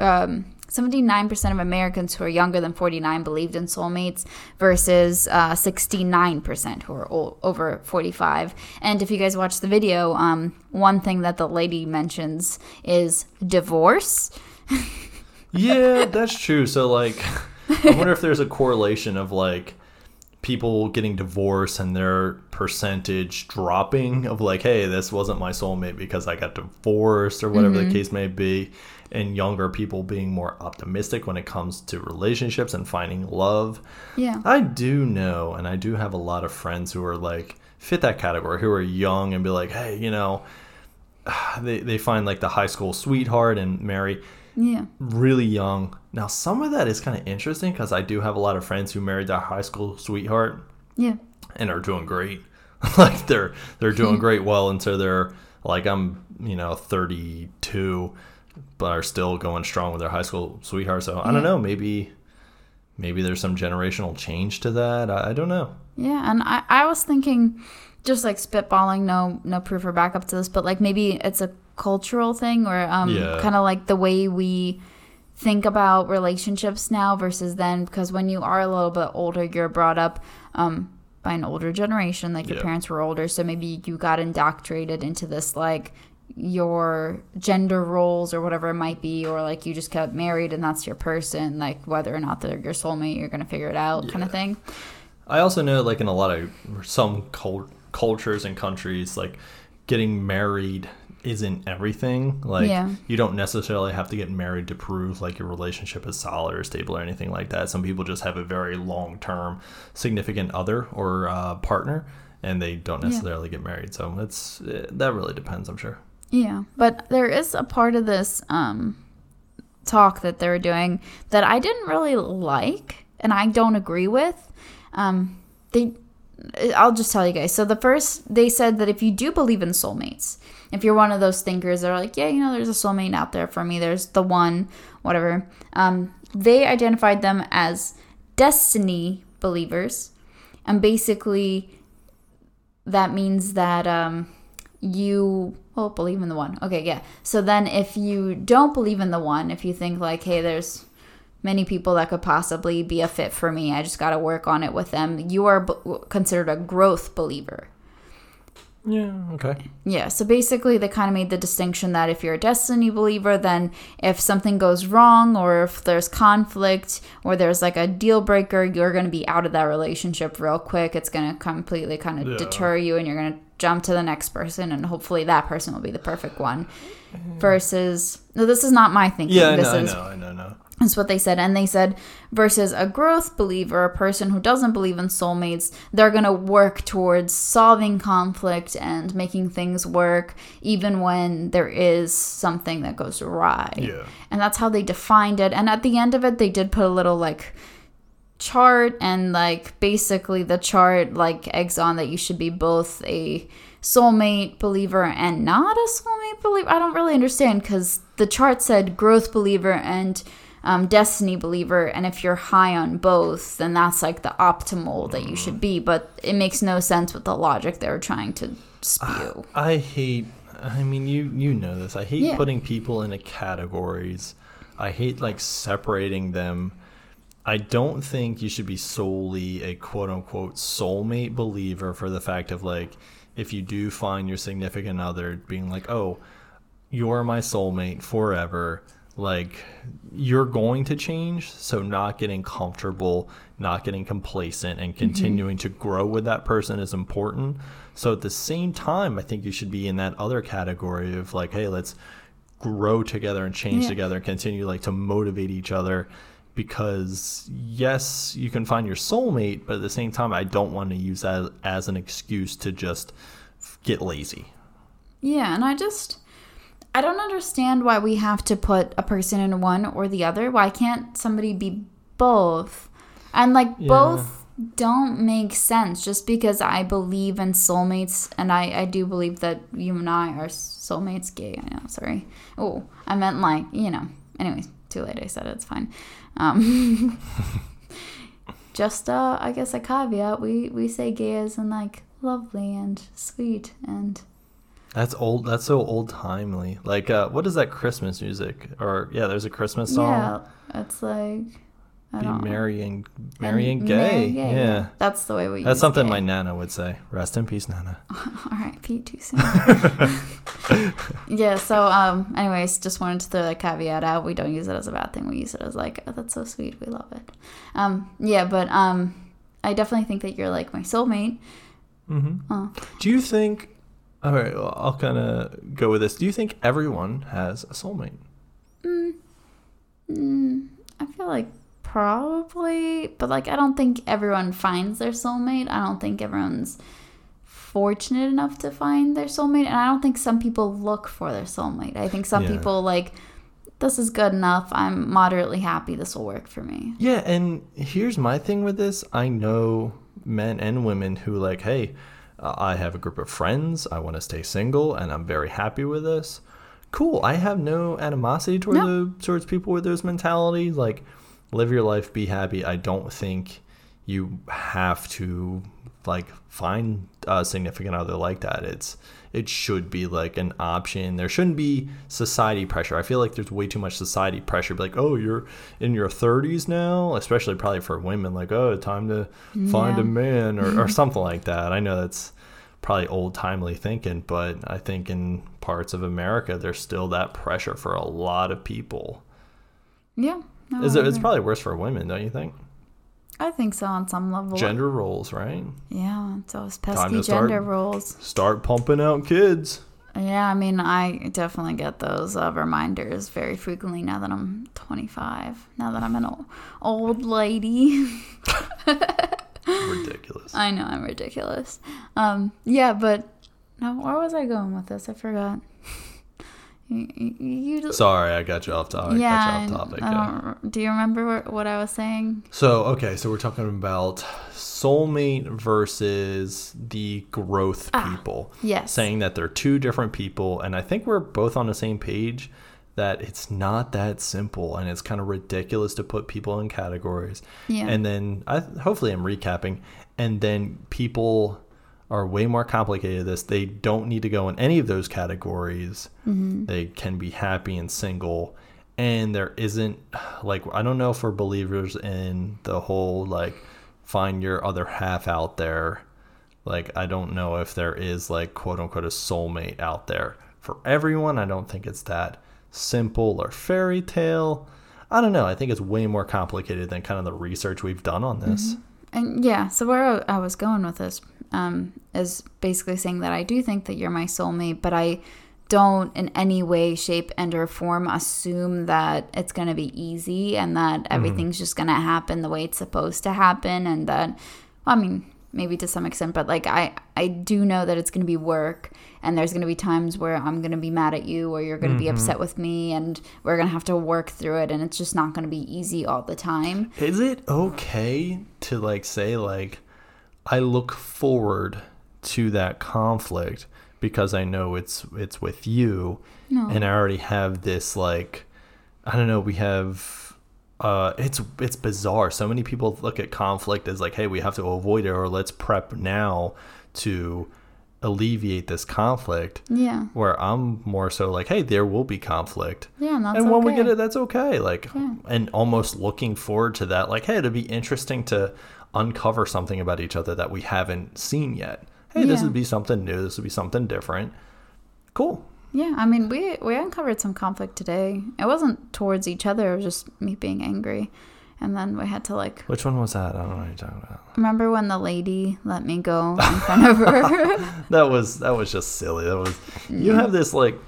um, 79% of Americans who are younger than 49 believed in soulmates versus uh, 69% who are over 45. And if you guys watch the video, um, one thing that the lady mentions is divorce. Yeah, that's true. So, like, I wonder if there's a correlation of like people getting divorced and their percentage dropping of like, hey, this wasn't my soulmate because I got divorced or whatever the case may be, and younger people being more optimistic when it comes to relationships and finding love. Yeah. I do know, and I do have a lot of friends who are like fit that category, who are young and be like, hey, you know, they they find like the high school sweetheart and marry Yeah. really young. Now, some of that is kind of interesting because I do have a lot of friends who married their high school sweetheart Yeah. and are doing great. like they're they're doing great well until they're like I'm, you know, 32 but are still going strong with their high school sweetheart. So, I don't know, maybe maybe there's some generational change to that. I, I don't know. Yeah, and I, I was thinking, just like spitballing, no no proof or backup to this, but like maybe it's a cultural thing or um, Yeah. kind of like the way we think about relationships now versus then. Because when you are a little bit older, you're brought up um, by an older generation, like your Yeah. parents were older, so maybe you got indoctrinated into this like your gender roles or whatever it might be or like you just got married and that's your person like whether or not they're your soulmate you're gonna figure it out kind of thing I also know, like in a lot of some cul- cultures and countries, like getting married isn't everything. Like Yeah. you don't necessarily have to get married to prove like your relationship is solid or stable or anything like that. Some people just have a very long term significant other or uh, partner, and they don't necessarily get married. So it's eh, that really depends. I'm sure. Yeah, but there is a part of this um, talk that they're doing that I didn't really like, and I don't agree with. Um, they, I'll just tell you guys. So the first, they said that if you do believe in soulmates, if you're one of those thinkers that are like, yeah, you know, there's a soulmate out there for me, there's the one, whatever. Um, they identified them as destiny believers, and basically, that means that um, you well believe in the one okay yeah so then if you don't believe in the one if you think like hey there's many people that could possibly be a fit for me i just got to work on it with them you are b- considered a growth believer Yeah. Okay. yeah so basically they kind of made the distinction that if you're a destiny believer then if something goes wrong or if there's conflict or there's like a deal breaker you're going to be out of that relationship real quick it's going to completely kind of Yeah. deter you and you're going to jump to the next person and hopefully that person will be the perfect one versus no this is not my thinking Yeah. I this know. I is know. I know. No. that's what they said. And they said, versus a growth believer, a person who doesn't believe in soulmates, they're going to work towards solving conflict and making things work, even when there is something that goes awry. Yeah. And that's how they defined it. And at the end of it, they did put a little like chart and like basically the chart like eggs on that you should be both a soulmate believer and not a soulmate believer. I don't really understand because the chart said growth believer and um, destiny believer, and if you're high on both, then that's like the optimal that you should be. But it makes no sense with the logic they were trying to spew. I hate. I mean, you you know this. I hate Yeah. putting people into categories. I hate like separating them. I don't think you should be solely a quote unquote soulmate believer for the fact of like if you do find your significant other being like, "Oh, you're my soulmate forever." Like you're going to change, so not getting comfortable, not getting complacent and mm-hmm. continuing to grow with that person is important. So at the same time, I think you should be in that other category of like, hey, let's grow together and change Yeah. together and continue like to motivate each other because yes you can find your soulmate but at the same time i don't want to use that as an excuse to just get lazy Yeah, and I just I don't understand why we have to put a person in one or the other. Why can't somebody be both? And like Yeah. both don't make sense just because I believe in soulmates and I, I do believe that you and I are soulmates gay. I know, sorry. Oh, I meant like, you know. Anyways, too late I said it, it's fine. Um just uh I guess a caveat, we we say gay as in like lovely and sweet and that's old that's so old timely like uh what is that christmas music? Or yeah there's a christmas song? Yeah, it's like be don't merry and and merry and marry gay yeah, That's the way we. that's something gay. my nana would say rest in peace nana All right, Pete, too soon. yeah. So, um, anyways, just wanted to throw that caveat out. We don't use it as a bad thing. We use it as like, oh, that's so sweet. We love it. Um, yeah, but um, I definitely think that you're like my soulmate. hmm Oh. do you think all right well, i'll kind of go with this do you think everyone has a soulmate Mm, I feel like probably, but like I don't think everyone finds their soulmate. I don't think everyone's fortunate enough to find their soulmate, and I don't think some people look for their soulmate. I think some Yeah. people like this is good enough. I'm moderately happy. This will work for me. Yeah, and here's my thing with this. I know men and women who like, hey, I have a group of friends. I want to stay single, and I'm very happy with this. Cool. I have no animosity toward No. the towards people with those mentalities. Like, live your life, be happy. I don't think you have to like find a significant other like that. It's it should be like an option. There shouldn't be society pressure. I feel like there's way too much society pressure. Like, oh, you're in your 30s now, especially probably for women. Like, oh, time to mm, find Yeah. a man or, or something like that. I know that's probably old timely thinking, but I think in parts of America, there's still that pressure for a lot of people. Yeah. No, Is it, it's probably worse for women, don't you think? I think so on some level. Gender roles, right? Yeah, it's those pesky to start- gender roles. Start pumping out kids. Yeah, I mean, I definitely get those uh, reminders very frequently now that I'm 25. Now that I'm an old, old lady. Ridiculous. I know I'm ridiculous. Um, yeah, but now where was I going with this? I forgot. You, you, Sorry, I got you off topic. yeah. off topic. Yeah. do you remember what, what I was saying? So, okay, so we're talking about soulmate versus the growth ah, people. Yes. Saying that they're two different people. And I think we're both on the same page that it's not that simple and it's kind of ridiculous to put people in categories. Yeah. And then I, hopefully I'm recapping. And then people are way more complicated than this. They don't need to go in any of those categories. Mm-hmm. They can be happy and single. And there isn't like I don't know if we're believers in the whole like find your other half out there. Like I don't know if there is like quote unquote a soulmate out there for everyone. I don't think it's that simple or fairy tale. I don't know. I think it's way more complicated than kind of the research we've done on this. And yeah, so where I was going with this um, is basically saying that I do think that you're my soulmate, but I don't in any way, shape, and or form assume that it's going to be easy and that everything's just going to happen the way it's supposed to happen, and that I mean maybe to some extent, but like I I do know that it's going to be work, and there's going to be times where I'm going to be mad at you or you're going to be upset with me, and we're going to have to work through it, and it's just not going to be easy all the time. Is it okay to like say like I look forward to that conflict because I know it's it's with you No. and I already have this like I don't know, we have uh it's it's bizarre. So many people look at conflict as like, hey, we have to avoid it or let's prep now to alleviate this conflict. Yeah. Where I'm more so like, hey, there will be conflict Yeah, and and when we get it that's okay like Yeah. and almost looking forward to that like hey it'd be interesting to uncover something about each other that we haven't seen yet. Hey this would be something new. This would be something different. Cool. Yeah, I mean, we we uncovered some conflict today. It wasn't towards each other; it was just me being angry, and then we had to like which one was that? I don't know what you're talking about. remember when the lady let me go in front of her. that was that was just silly. That was you have this like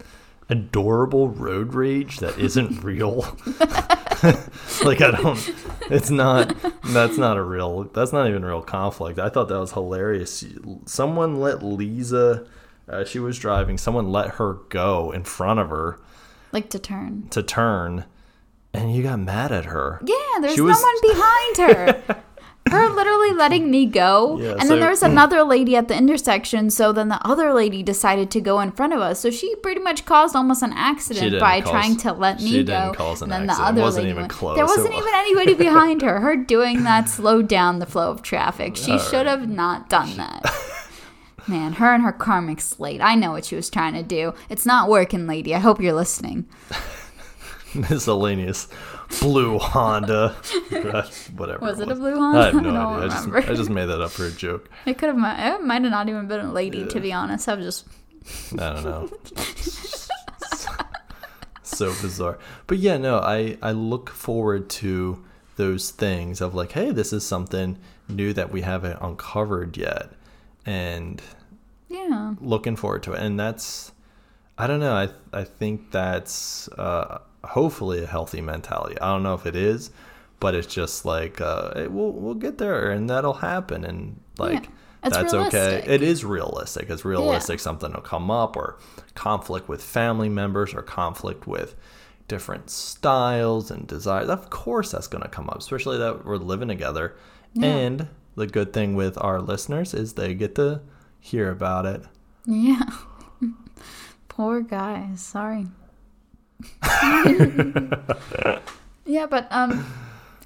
adorable road rage that isn't real like i don't it's not that's not a real that's not even real conflict i thought that was hilarious someone let liza uh, she was driving someone let her go in front of her like to turn. to turn and you got mad at her Yeah, there's She no was- behind her. her literally letting me go, Yeah, and so- then there was mm. another lady at the intersection. So then the other lady decided to go in front of us. So she pretty much caused almost an accident by cause- trying to let me she go. didn't cause an and then accident. The other wasn't lady went- close. There wasn't wa- even anybody behind her. Her doing that slowed down the flow of traffic. She All should right. have not done that. Man, her and her karmic slate. I know what she was trying to do. It's not working, lady. I hope you're listening. miscellaneous blue honda whatever Was it a was. blue Honda? i have no I don't idea I just. I just made that up for a joke It could have. It might have not even been a lady, to be honest. I was just. I don't know. so bizarre. But yeah, no, I, I look forward to those things of like, hey, this is something new that we haven't uncovered yet. And Yeah. looking forward to it. And that's, I don't know, I, I think that's uh, hopefully a healthy mentality. I don't know if it is, but it's just like, uh, hey, we'll, we'll get there and that'll happen. And like, Yeah. That's okay. It is realistic. It's realistic. Something will come up, or conflict with family members, or conflict with different styles and desires. Of course, that's going to come up, especially that we're living together. Yeah. And the good thing with our listeners is they get to hear about it. Yeah. Poor guys. Sorry. yeah, but um,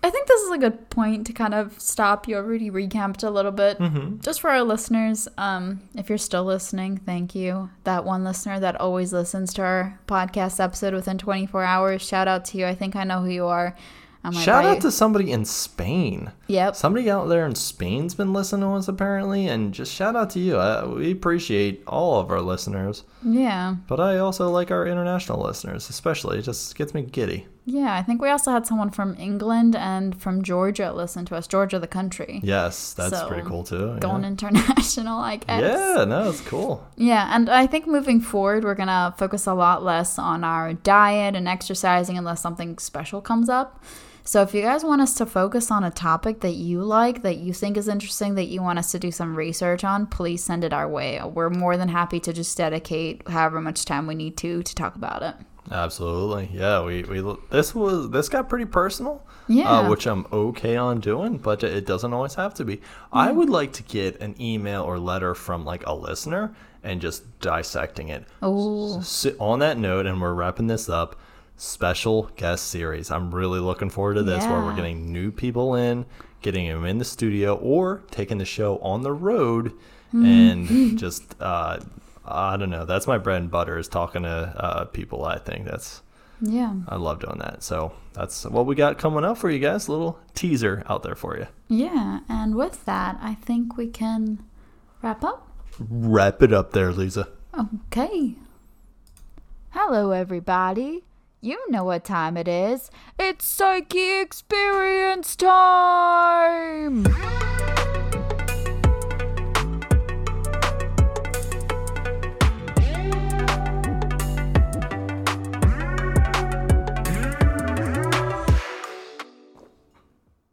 I think this is a good point to kind of stop. You already recapped a little bit. Mm-hmm. Just for our listeners, um, if you're still listening, thank you. That one listener that always listens to our podcast episode within 24 hours, shout out to you. I think I know who you are. Shout out to somebody in Spain. Yep. Somebody out there in Spain's been listening to us apparently, and just shout out to you. Uh, we appreciate all of our listeners, Yeah. but I also like our international listeners, especially. It just gets me giddy. Yeah. I think we also had someone from England and from Georgia listen to us. Georgia, the country. Yes, that's So, pretty cool too. Going international, I guess. yeah, no, it's cool. Yeah, and I think moving forward, we're gonna focus a lot less on our diet and exercising unless something special comes up. So if you guys want us to focus on a topic that you like, that you think is interesting, that you want us to do some research on, please send it our way. We're more than happy to just dedicate however much time we need to to talk about it. Absolutely, yeah. We we this was this got pretty personal, Yeah. uh, which I'm okay on doing, but it doesn't always have to be. I would like to get an email or letter from like a listener and just dissecting it. Oh, So, on that note, and we're wrapping this up. Special guest series. I'm really looking forward to this, where we're getting new people in, getting them in the studio, or taking the show on the road, Mm. and just uh, I don't know. That's my bread and butter is talking to uh, people. I think that's yeah. I love doing that. So that's what we got coming up for you guys. A little teaser out there for you. Yeah. And with that, I think we can wrap up. Wrap it up there, Liza. Okay. Hello, everybody. You know what time it is. It's Psyche Experience time!